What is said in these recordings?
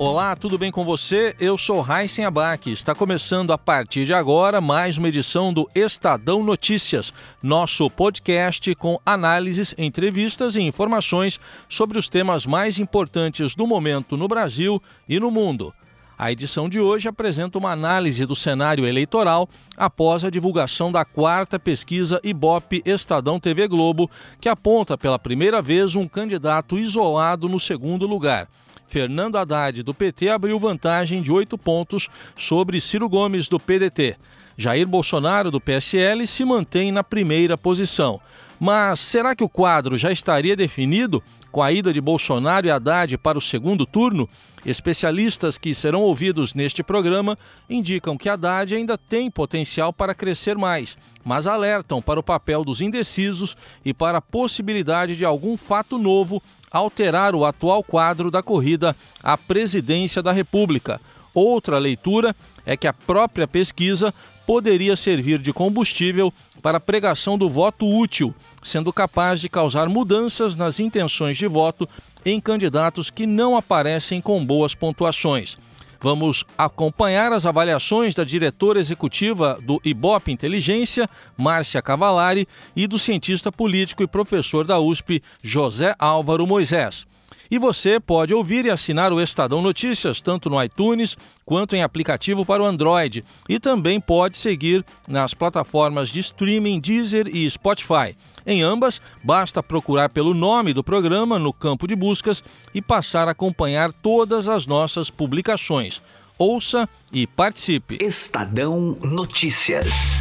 Olá, tudo bem com você? Eu sou Raíssen Abac. Está começando a partir de agora mais uma edição do Estadão Notícias, nosso podcast com análises, entrevistas e informações sobre os temas mais importantes do momento no Brasil e no mundo. A edição de hoje apresenta uma análise do cenário eleitoral após a divulgação da quarta pesquisa Ibope Estadão TV Globo, que aponta pela primeira vez um candidato isolado no segundo lugar. Fernando Haddad, do PT, abriu vantagem de oito pontos sobre Ciro Gomes, do PDT. Jair Bolsonaro, do PSL, se mantém na primeira posição. Mas será que o quadro já estaria definido com a ida de Bolsonaro e Haddad para o segundo turno? Especialistas que serão ouvidos neste programa indicam que Haddad ainda tem potencial para crescer mais, mas alertam para o papel dos indecisos e para a possibilidade de algum fato novo alterar o atual quadro da corrida à presidência da República. Outra leitura é que a própria pesquisa poderia servir de combustível para a pregação do voto útil, sendo capaz de causar mudanças nas intenções de voto em candidatos que não aparecem com boas pontuações. Vamos acompanhar as avaliações da diretora executiva do Ibope Inteligência, Márcia Cavalari, e do cientista político e professor da USP, José Álvaro Moisés. E você pode ouvir e assinar o Estadão Notícias tanto no iTunes quanto em aplicativo para o Android. E também pode seguir nas plataformas de streaming Deezer e Spotify. Em ambas, basta procurar pelo nome do programa no campo de buscas e passar a acompanhar todas as nossas publicações. Ouça e participe. Estadão Notícias.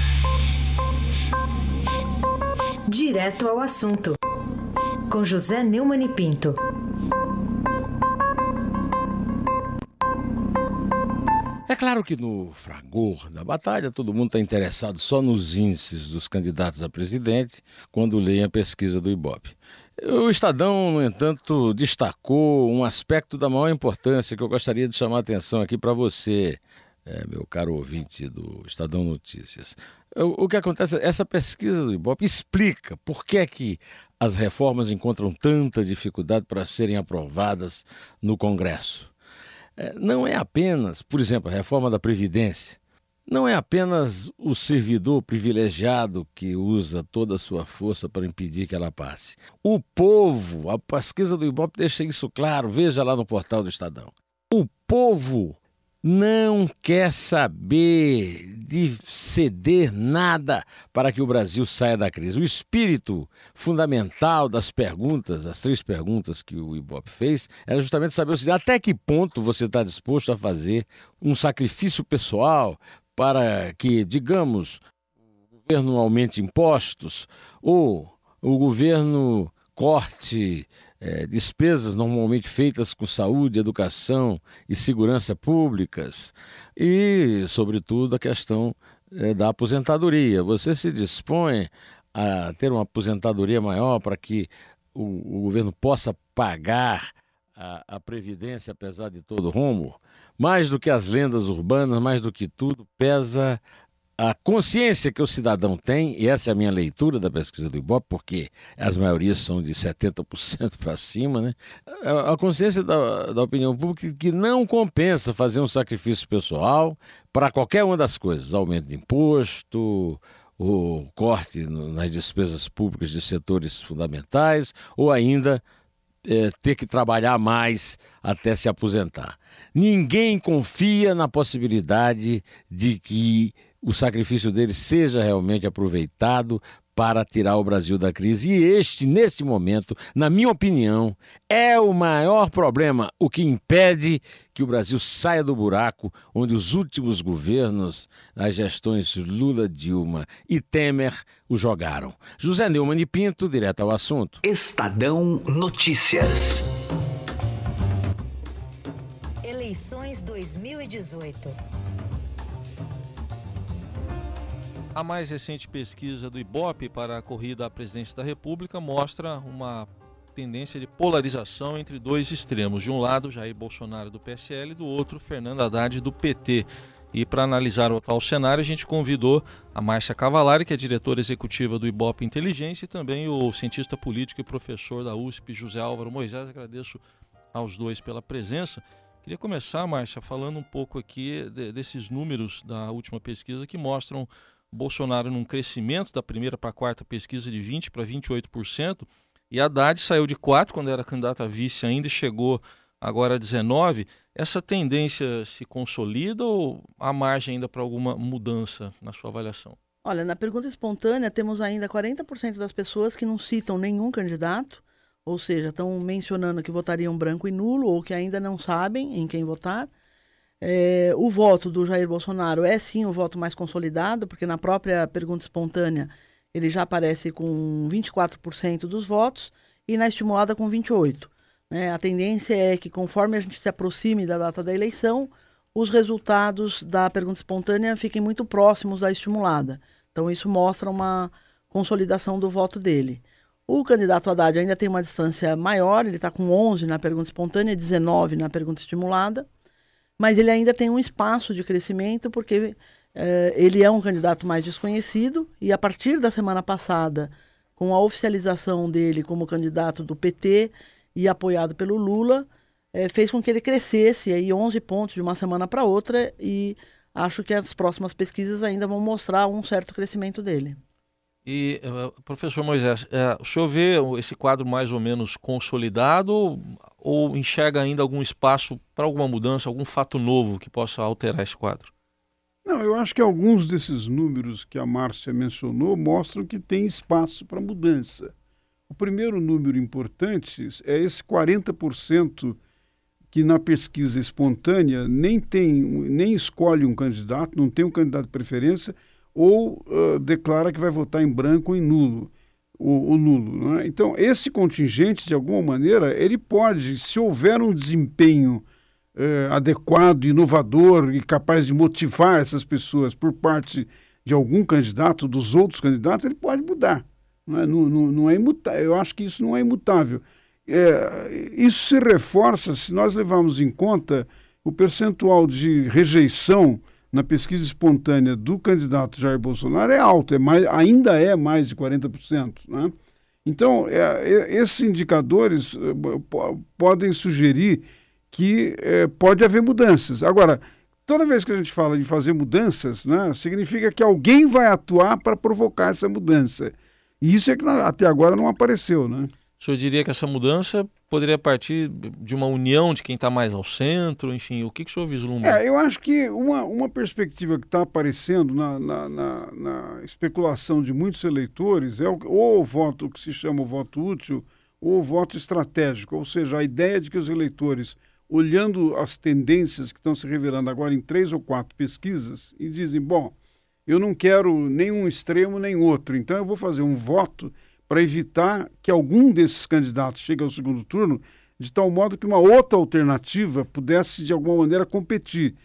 Direto ao assunto. Com José Neumann e Pinto. Claro que no fragor da batalha todo mundo está interessado só nos índices dos candidatos a presidente quando leem a pesquisa do Ibope. O Estadão, no entanto, destacou um aspecto da maior importância que eu gostaria de chamar a atenção aqui para você, é, meu caro ouvinte do Estadão Notícias. O que acontece, essa pesquisa do Ibope explica por que é que as reformas encontram tanta dificuldade para serem aprovadas no Congresso. É, não é apenas, por exemplo, a reforma da Previdência, não é apenas o servidor privilegiado que usa toda a sua força para impedir que ela passe. O povo, a pesquisa do Ibope deixa isso claro, veja lá no portal do Estadão. O povo não quer saber de ceder nada para que o Brasil saia da crise. O espírito fundamental das perguntas, as três perguntas que o Ibope fez, era justamente saber até que ponto você está disposto a fazer um sacrifício pessoal para que, digamos, o governo aumente impostos ou o governo corte é, despesas normalmente feitas com saúde, educação e segurança públicas, e, sobretudo, a questão é, da aposentadoria. Você se dispõe a ter uma aposentadoria maior para que o, o governo possa pagar a, a, Previdência, apesar de todo o rumo? Mais do que as lendas urbanas, mais do que tudo, pesa a consciência que o cidadão tem, e essa é a minha leitura da pesquisa do Ibope, porque as maiorias são de 70% para cima, né? A, consciência da, da opinião pública que não compensa fazer um sacrifício pessoal para qualquer uma das coisas, aumento de imposto, o corte nas despesas públicas de setores fundamentais, ou ainda é, ter que trabalhar mais até se aposentar. Ninguém confia na possibilidade de que o sacrifício dele seja realmente aproveitado para tirar o Brasil da crise. E este, neste momento, na minha opinião, é o maior problema, o que impede que o Brasil saia do buraco onde os últimos governos, as gestões Lula, Dilma e Temer, o jogaram. José Neumann e Pinto, direto ao assunto. Estadão Notícias. Eleições 2018. A mais recente pesquisa do Ibope para a corrida à presidência da República mostra uma tendência de polarização entre dois extremos. De um lado, Jair Bolsonaro do PSL, do outro, Fernando Haddad do PT. E para analisar o atual cenário, a gente convidou a Márcia Cavalari, que é diretora executiva do Ibope Inteligência, e também o cientista político e professor da USP, José Álvaro Moisés. Agradeço aos dois pela presença. Queria começar, Márcia, falando um pouco aqui de, desses números da última pesquisa que mostram Bolsonaro num crescimento da primeira para a quarta pesquisa de 20% para 28%, e Haddad saiu de 4 quando era candidato a vice ainda e chegou agora a 19. Essa tendência se consolida ou há margem ainda para alguma mudança na sua avaliação? Olha, na pergunta espontânea temos ainda 40% das pessoas que não citam nenhum candidato, ou seja, estão mencionando que votariam branco e nulo ou que ainda não sabem em quem votar. É, o voto do Jair Bolsonaro é sim o voto mais consolidado, porque na própria pergunta espontânea ele já aparece com 24% dos votos e na estimulada com 28%. Né? A tendência é que conforme a gente se aproxime da data da eleição, os resultados da pergunta espontânea fiquem muito próximos da estimulada. Então isso mostra uma consolidação do voto dele. O candidato Haddad ainda tem uma distância maior, ele está com 11 na pergunta espontânea, 19 na pergunta estimulada mas ele ainda tem um espaço de crescimento porque eh, ele é um candidato mais desconhecido e a partir da semana passada, com a oficialização dele como candidato do PT e apoiado pelo Lula, eh, fez com que ele crescesse aí 11 pontos de uma semana para outra e acho que as próximas pesquisas ainda vão mostrar um certo crescimento dele. E, eh, professor Moisés, o senhor vê esse quadro mais ou menos consolidado ou enxerga ainda algum espaço para alguma mudança, algum fato novo que possa alterar esse quadro? Não, eu acho que alguns desses números que a Márcia mencionou mostram que tem espaço para mudança. O primeiro número importante é esse 40% que na pesquisa espontânea nem tem, nem escolhe um candidato, não tem um candidato de preferência, ou uh, declara que vai votar em branco ou em nulo o, o nulo. Né? Então, esse contingente, de alguma maneira, ele pode, se houver um desempenho eh, adequado, inovador e capaz de motivar essas pessoas por parte de algum candidato, dos outros candidatos, ele pode mudar. Não é, não, não, não é imutável. Eu acho que isso não é imutável. É, isso se reforça se nós levarmos em conta o percentual de rejeição na pesquisa espontânea do candidato Jair Bolsonaro é alto, é mais, ainda é mais de 40%. Né? Então, é, é, esses indicadores é, podem sugerir que é, pode haver mudanças. Agora, toda vez que a gente fala de fazer mudanças, né, significa que alguém vai atuar para provocar essa mudança. E isso é que até agora não apareceu. Né? O senhor diria que essa mudança poderia partir de uma união de quem está mais ao centro, enfim, o que, que o senhor vislumbra? É, eu acho que uma, uma perspectiva que está aparecendo na, na, na, na, especulação de muitos eleitores é o, ou o voto que se chama o voto útil ou o voto estratégico, ou seja, a ideia de que os eleitores, olhando as tendências que estão se revelando agora em três ou quatro pesquisas, e dizem, bom, eu não quero nenhum extremo nem outro, então eu vou fazer um voto para evitar que algum desses candidatos chegue ao segundo turno, de tal modo que uma outra alternativa pudesse, de alguma maneira, competir.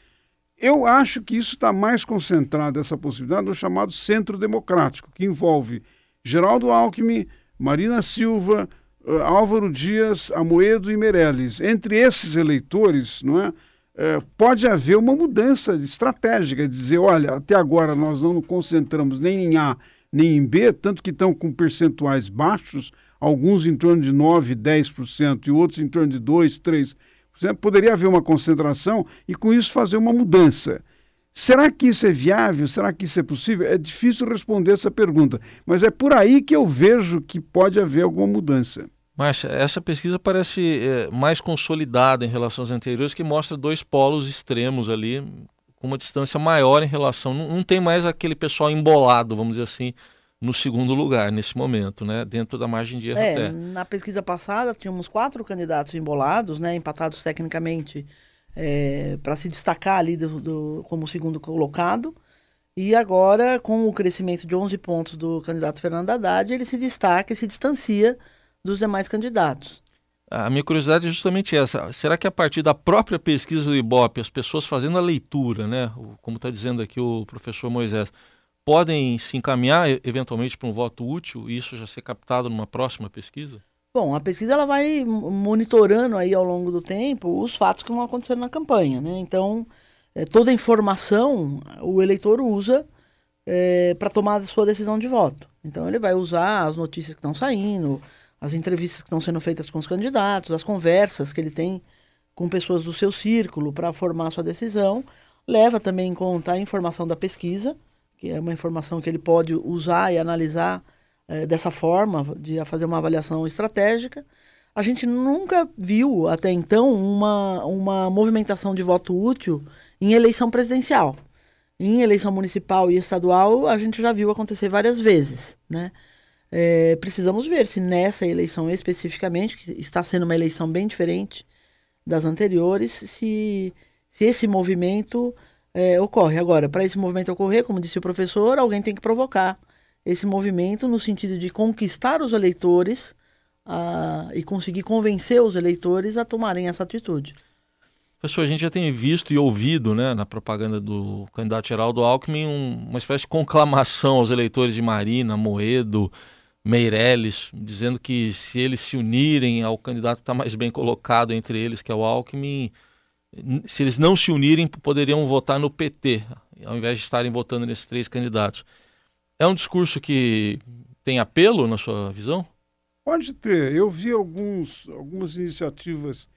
Eu acho que isso está mais concentrado, essa possibilidade, no chamado centro democrático, que envolve Geraldo Alckmin, Marina Silva, uh, Álvaro Dias, Amoedo e Meirelles. Entre esses eleitores, não é, uh, pode haver uma mudança estratégica, dizer, olha, até agora nós não nos concentramos nem em A nem em B, tanto que estão com percentuais baixos, alguns em torno de 9%, 10% e outros em torno de 2%, 3%. Poderia haver uma concentração e com isso fazer uma mudança. Será que isso é viável? Será que isso é possível? É difícil responder essa pergunta, mas é por aí que eu vejo que pode haver alguma mudança. Márcia, essa pesquisa parece é, mais consolidada em relação às anteriores, que mostra dois polos extremos ali, com uma distância maior em relação. Não, não, tem mais aquele pessoal embolado, vamos dizer assim, no segundo lugar nesse momento, né? Dentro da margem de erro é, até. Na pesquisa passada tínhamos quatro candidatos embolados, né? Empatados tecnicamente é, para se destacar ali do, do, como segundo colocado. E agora, com o crescimento de 11 pontos do candidato Fernando Haddad, ele se destaca e se distancia dos demais candidatos. A minha curiosidade é justamente essa. Será que a partir da própria pesquisa do IBOP, as pessoas fazendo a leitura, né, como está dizendo aqui o professor Moisés, podem se encaminhar eventualmente para um voto útil e isso já ser captado numa próxima pesquisa? Bom, a pesquisa ela vai monitorando aí ao longo do tempo os fatos que vão acontecendo na campanha, né? Então, é, toda a informação o eleitor usa é, para tomar a sua decisão de voto. Então, ele vai usar as notícias que estão saindo, as entrevistas que estão sendo feitas com os candidatos, as conversas que ele tem com pessoas do seu círculo para formar sua decisão. Leva também em conta a informação da pesquisa, que é uma informação que ele pode usar e analisar é, dessa forma, de fazer uma avaliação estratégica. A gente nunca viu até então uma, uma movimentação de voto útil em eleição presidencial. Em eleição municipal e estadual, a gente já viu acontecer várias vezes, né? É, precisamos ver se nessa eleição especificamente, que está sendo uma eleição bem diferente das anteriores, se, se esse movimento é, ocorre. Agora, para esse movimento ocorrer, como disse o professor, alguém tem que provocar esse movimento no sentido de conquistar os eleitores a, e conseguir convencer os eleitores a tomarem essa atitude. Professor, a gente já tem visto e ouvido né, na propaganda do candidato Geraldo Alckmin um, uma espécie de conclamação aos eleitores de Marina, Moedo, Meirelles, dizendo que se eles se unirem ao candidato que está mais bem colocado entre eles, que é o Alckmin, se eles não se unirem, poderiam votar no PT, ao invés de estarem votando nesses três candidatos. É um discurso que tem apelo na sua visão? Pode ter. Eu vi alguns, algumas iniciativas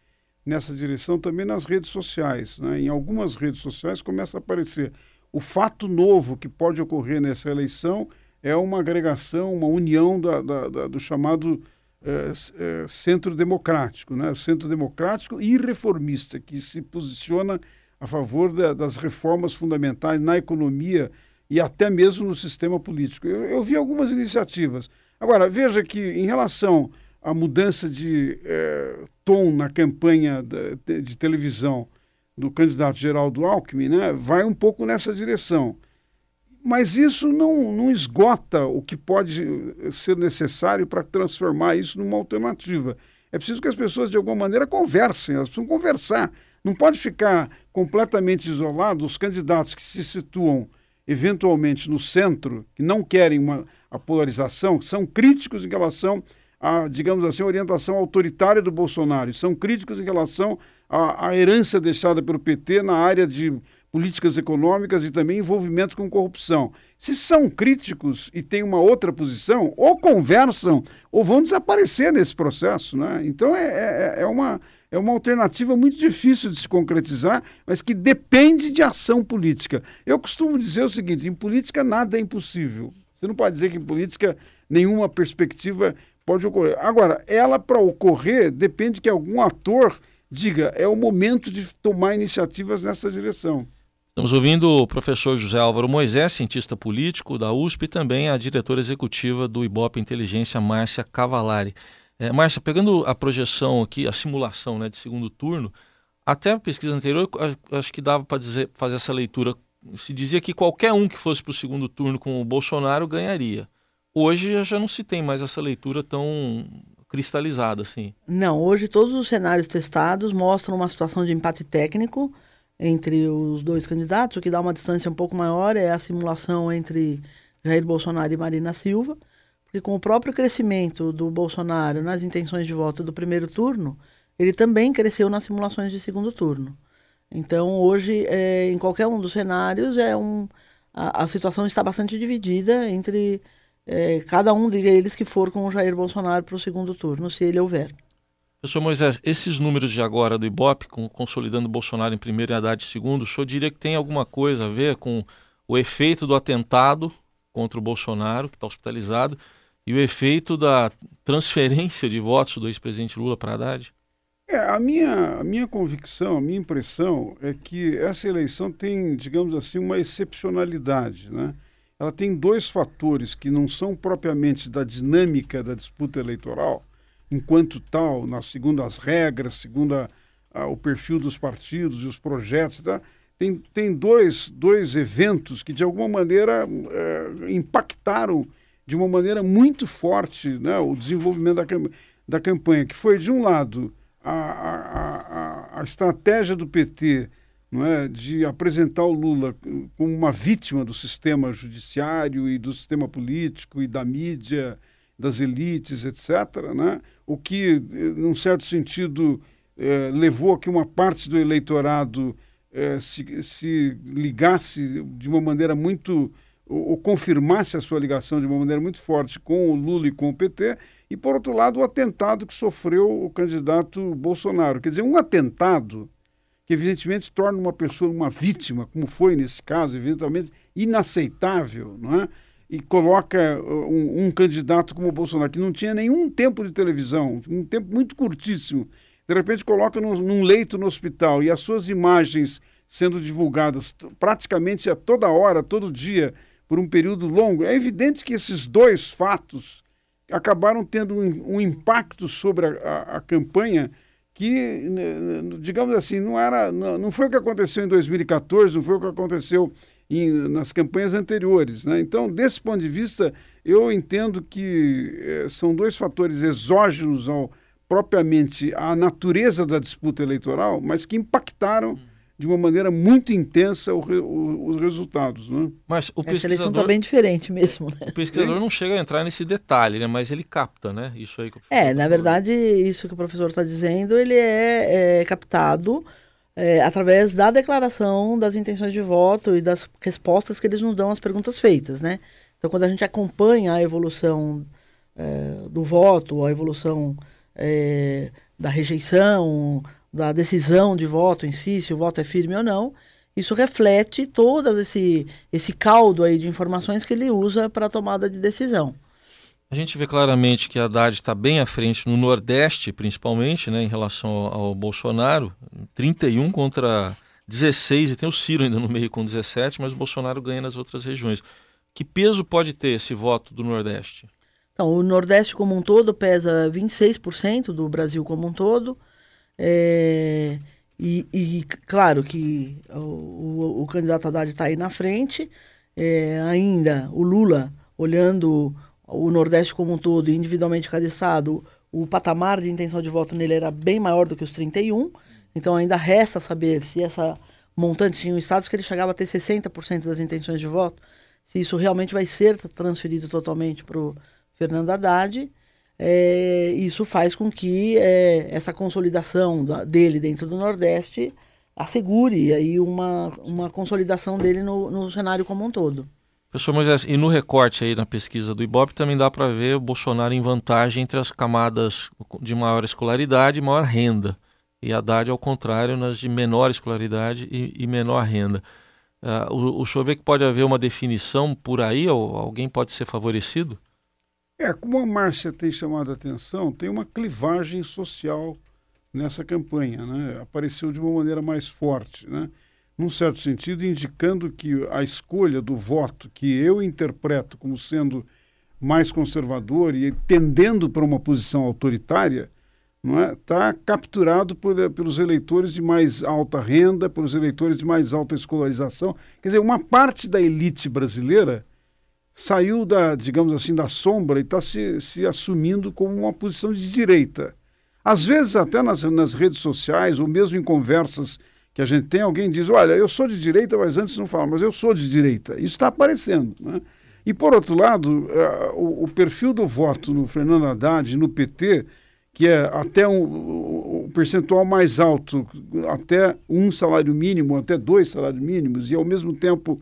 nessa direção também nas redes sociais. Né? Em algumas redes sociais começa a aparecer o fato novo que pode ocorrer nessa eleição é uma agregação, uma união da, da, da, do chamado é, é, centro democrático, né? centro democrático e reformista, que se posiciona a favor das reformas fundamentais na economia e até mesmo no sistema político. Eu, eu vi algumas iniciativas. Agora, veja que em relação à mudança de é, tom na campanha de, de televisão do candidato Geraldo Alckmin, né, vai um pouco nessa direção. Mas isso não, não esgota o que pode ser necessário para transformar isso numa alternativa. É preciso que as pessoas, de alguma maneira, conversem, elas precisam conversar. Não pode ficar completamente isolado os candidatos que se situam eventualmente no centro, que não querem uma, a polarização, são críticos em relação à, digamos assim, orientação autoritária do Bolsonaro, são críticos em relação à, à herança deixada pelo PT na área de políticas econômicas e também envolvimento com corrupção. Se são críticos e têm uma outra posição, ou conversam ou vão desaparecer nesse processo. Né? Então é, é, é, uma, é uma alternativa muito difícil de se concretizar, mas que depende de ação política. Eu costumo dizer o seguinte: em política nada é impossível. Você não pode dizer que em política nenhuma perspectiva pode ocorrer. Agora, ela para ocorrer depende que algum ator diga é o momento de tomar iniciativas nessa direção. Estamos ouvindo o professor José Álvaro Moisés, cientista político da USP, e também a diretora executiva do Ibope Inteligência, Márcia Cavalari. É, Márcia, pegando a projeção aqui, a simulação né, de segundo turno, até a pesquisa anterior, acho que dava para fazer essa leitura. Se dizia que qualquer um que fosse para o segundo turno com o Bolsonaro ganharia. Hoje já não se tem mais essa leitura tão cristalizada assim. Não, hoje todos os cenários testados mostram uma situação de empate técnico entre os dois candidatos, o que dá uma distância um pouco maior é a simulação entre Jair Bolsonaro e Marina Silva, porque com o próprio crescimento do Bolsonaro nas intenções de voto do primeiro turno, ele também cresceu nas simulações de segundo turno. Então, hoje, é, em qualquer um dos cenários, é um, a, a situação está bastante dividida entre é, cada um deles que for com o Jair Bolsonaro para o segundo turno, se ele houver. Professor Moisés, esses números de agora do Ibope, com, consolidando Bolsonaro em primeiro e Haddad em segundo, o senhor diria que tem alguma coisa a ver com o efeito do atentado contra o Bolsonaro, que está hospitalizado, e o efeito da transferência de votos do ex-presidente Lula para Haddad? É, a minha, a minha convicção, a minha impressão é que essa eleição tem, digamos assim, uma excepcionalidade. Né? Ela tem dois fatores que não são propriamente da dinâmica da disputa eleitoral, enquanto tal, na, segundo as regras, segundo a, a, o perfil dos partidos e os projetos, tá? tem, tem dois, dois eventos que, de alguma maneira, é, impactaram de uma maneira muito forte né, o desenvolvimento da, da campanha, que foi, de um lado, a, a, a, a estratégia do PT não é, de apresentar o Lula como uma vítima do sistema judiciário e do sistema político e da mídia das elites, etc., né? o que, num certo sentido, eh, levou a que uma parte do eleitorado eh, se, se ligasse de uma maneira muito ou, ou, confirmasse a sua ligação de uma maneira muito forte com o Lula e com o PT, e por outro lado o atentado que sofreu o candidato Bolsonaro. Quer dizer, um atentado que evidentemente torna uma pessoa uma vítima, como foi nesse caso, evidentemente inaceitável, não é? E coloca uh, um, um candidato como o Bolsonaro, que não tinha nenhum tempo de televisão, um tempo muito curtíssimo, de repente coloca num, num leito no hospital e as suas imagens sendo divulgadas praticamente a toda hora, todo dia, por um período longo, é evidente que esses dois fatos acabaram tendo um, um impacto sobre a, a, a, campanha que, digamos assim, não era, não, não, foi o que aconteceu em 2014, não foi o que aconteceu em, nas campanhas anteriores. Né? Então, desse ponto de vista, eu entendo que eh, são dois fatores exógenos ao propriamente à natureza da disputa eleitoral, mas que impactaram de uma maneira muito intensa o, o, os resultados. Né? Mas o pesquisador... Essa eleição está bem diferente mesmo. Né? O pesquisador não chega a entrar nesse detalhe, né? mas ele capta, né? Isso aí que É, na verdade, isso que o professor está dizendo, ele é, é captado é, através da declaração das intenções de voto e das respostas que eles nos dão às perguntas feitas, né? Então, quando a gente acompanha a evolução é, do voto, a evolução é, da rejeição, da decisão de voto em si, se o voto é firme ou não, isso reflete todo esse, esse caldo aí de informações que ele usa para a tomada de decisão. A gente vê claramente que a Haddad está bem à frente no Nordeste, principalmente, né, em relação ao, ao, Bolsonaro, 31 contra 16, e tem o Ciro ainda no meio com 17, mas o Bolsonaro ganha nas outras regiões. Que peso pode ter esse voto do Nordeste? Então, o Nordeste como um todo pesa 26% do Brasil como um todo, é, e, e, claro que o, o, o candidato Haddad está aí na frente, é, ainda o Lula, olhando o Nordeste como um todo, individualmente cada estado, o patamar de intenção de voto nele era bem maior do que os 31, então ainda resta saber se essa montante, tinha estados que ele chegava a ter 60% das intenções de voto, se isso realmente vai ser transferido totalmente para o Fernando Haddad é, isso faz com que é, essa consolidação da, dele dentro do Nordeste assegure aí uma, uma consolidação dele no, no cenário como um todo. Professor Moisés, e no recorte aí na pesquisa do Ibope também dá para ver o Bolsonaro em vantagem entre as camadas de maior escolaridade e maior renda. E Haddad, ao contrário, nas de menor escolaridade e, e menor renda. Uh, o, o senhor vê que pode haver uma definição por aí, ou alguém pode ser favorecido? É, como a Márcia tem chamado a atenção, tem uma clivagem social nessa campanha, né? Apareceu de uma maneira mais forte, né? Num certo sentido, indicando que a escolha do voto, que eu interpreto como sendo mais conservador e tendendo para uma posição autoritária, não é? Está capturado por, pelos eleitores de mais alta renda, pelos eleitores de mais alta escolarização. Quer dizer, uma parte da elite brasileira saiu da, digamos assim, da sombra e está se, se assumindo como uma posição de direita. Às vezes, até nas, nas redes sociais, ou mesmo em conversas que a gente tem, alguém diz: Olha, eu sou de direita, mas antes não falava, mas eu sou de direita. Isso está aparecendo. Né? E, por outro lado, uh, o, o, perfil do voto no Fernando Haddad no PT, que é até um, um percentual mais alto, até um salário mínimo, até dois salários mínimos, e ao mesmo tempo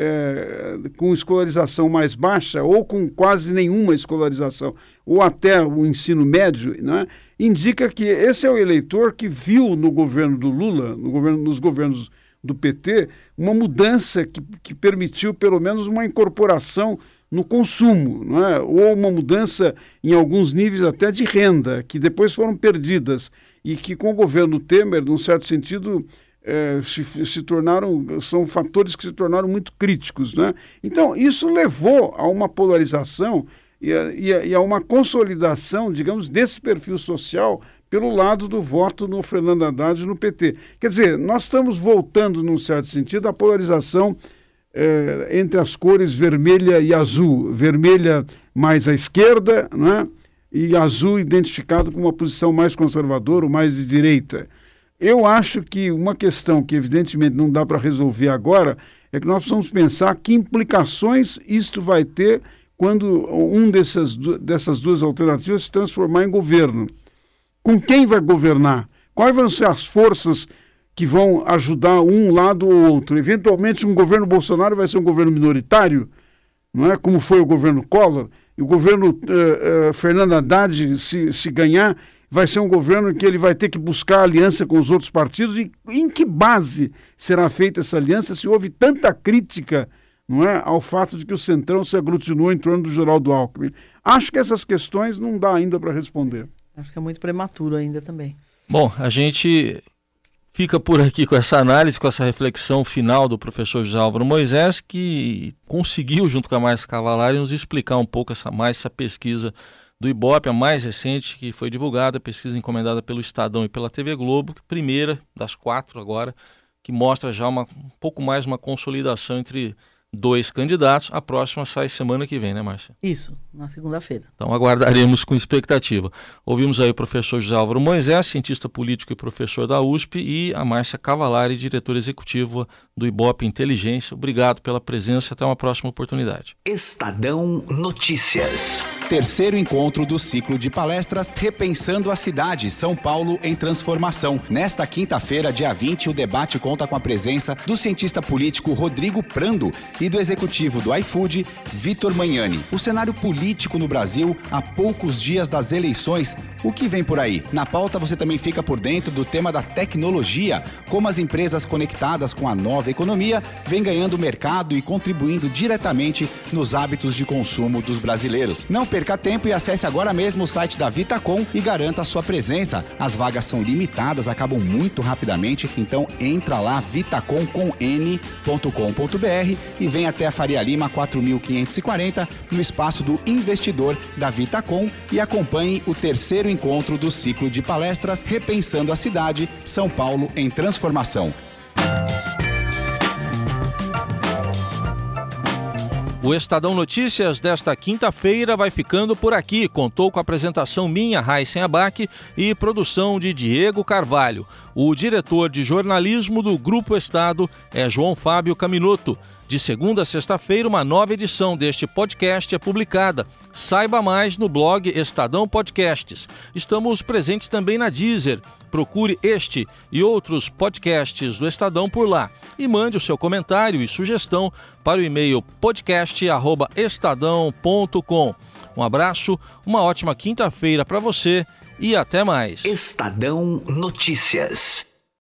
é, com escolarização mais baixa ou com quase nenhuma escolarização, ou até o ensino médio, né, indica que esse é o eleitor que viu no governo do Lula, no governo, nos governos do PT, uma mudança que, que permitiu pelo menos uma incorporação no consumo, não é? ou uma mudança em alguns níveis até de renda, que depois foram perdidas e que com o governo Temer, num certo sentido, é, se, se, tornaram, são fatores que se tornaram muito críticos. Né? Então, isso levou a uma polarização e a, e, a, e a, uma consolidação, digamos, desse perfil social pelo lado do voto no Fernando Haddad e no PT. Quer dizer, nós estamos voltando, num certo sentido, à polarização é, entre as cores vermelha e azul. Vermelha mais à esquerda, né? e azul identificado com uma posição mais conservadora ou mais de direita. Eu acho que uma questão que evidentemente não dá para resolver agora é que nós precisamos pensar que implicações isto vai ter quando um dessas, dessas duas alternativas se transformar em governo. Com quem vai governar? Quais vão ser as forças que vão ajudar um lado ou outro? Eventualmente, um governo Bolsonaro vai ser um governo minoritário, não é? Como foi o governo Collor. E o governo uh, uh, Fernando Haddad, se, se ganhar, vai ser um governo que ele vai ter que buscar aliança com os outros partidos. E em que base será feita essa aliança se houve tanta crítica não é, ao fato de que o Centrão se aglutinou em torno do Geraldo Alckmin? Acho que essas questões não dá ainda para responder. Acho que é muito prematuro ainda também. Bom, a gente fica por aqui com essa análise, com essa reflexão final do professor José Álvaro Moisés, que conseguiu, junto com a Márcia Cavalari, nos explicar um pouco essa, mais essa pesquisa do Ibope, a mais recente, que foi divulgada, pesquisa encomendada pelo Estadão e pela TV Globo, primeira das quatro agora, que mostra já uma, um pouco mais uma consolidação entre dois candidatos. A próxima sai semana que vem, né, Márcia? Isso, na segunda-feira. Então aguardaremos com expectativa. Ouvimos aí o professor José Álvaro Moisés, cientista político e professor da USP, e a Márcia Cavalari, diretora executiva do Ibope Inteligência. Obrigado pela presença e até uma próxima oportunidade. Estadão Notícias. Terceiro encontro do ciclo de palestras Repensando a Cidade, São Paulo em Transformação. Nesta quinta-feira, dia 20, o debate conta com a presença do cientista político Rodrigo Prando e do executivo do iFood, Vitor Magnani. O cenário político no Brasil há poucos dias das eleições. O que vem por aí? Na pauta você também fica por dentro do tema da tecnologia, como as empresas conectadas com a nova economia vêm ganhando mercado e contribuindo diretamente nos hábitos de consumo dos brasileiros. Não perca tempo e acesse agora mesmo o site da Vitacom e garanta a sua presença. As vagas são limitadas, acabam muito rapidamente, então entra lá vitacom.com.br vem até a Faria Lima 4540 no espaço do investidor da Vitacom e acompanhe o terceiro encontro do ciclo de palestras Repensando a Cidade, São Paulo em Transformação. O Estadão Notícias desta quinta-feira vai ficando por aqui. Contou com a apresentação minha, Raíssen Abac, e produção de Diego Carvalho. O diretor de jornalismo do Grupo Estado é João Fábio Caminoto. De segunda a sexta-feira, uma nova edição deste podcast é publicada. Saiba mais no blog Estadão Podcasts. Estamos presentes também na Deezer. Procure este e outros podcasts do Estadão por lá. E mande o seu comentário e sugestão para o e-mail podcast.estadão.com. Um abraço, uma ótima quinta-feira para você e até mais. Estadão Notícias.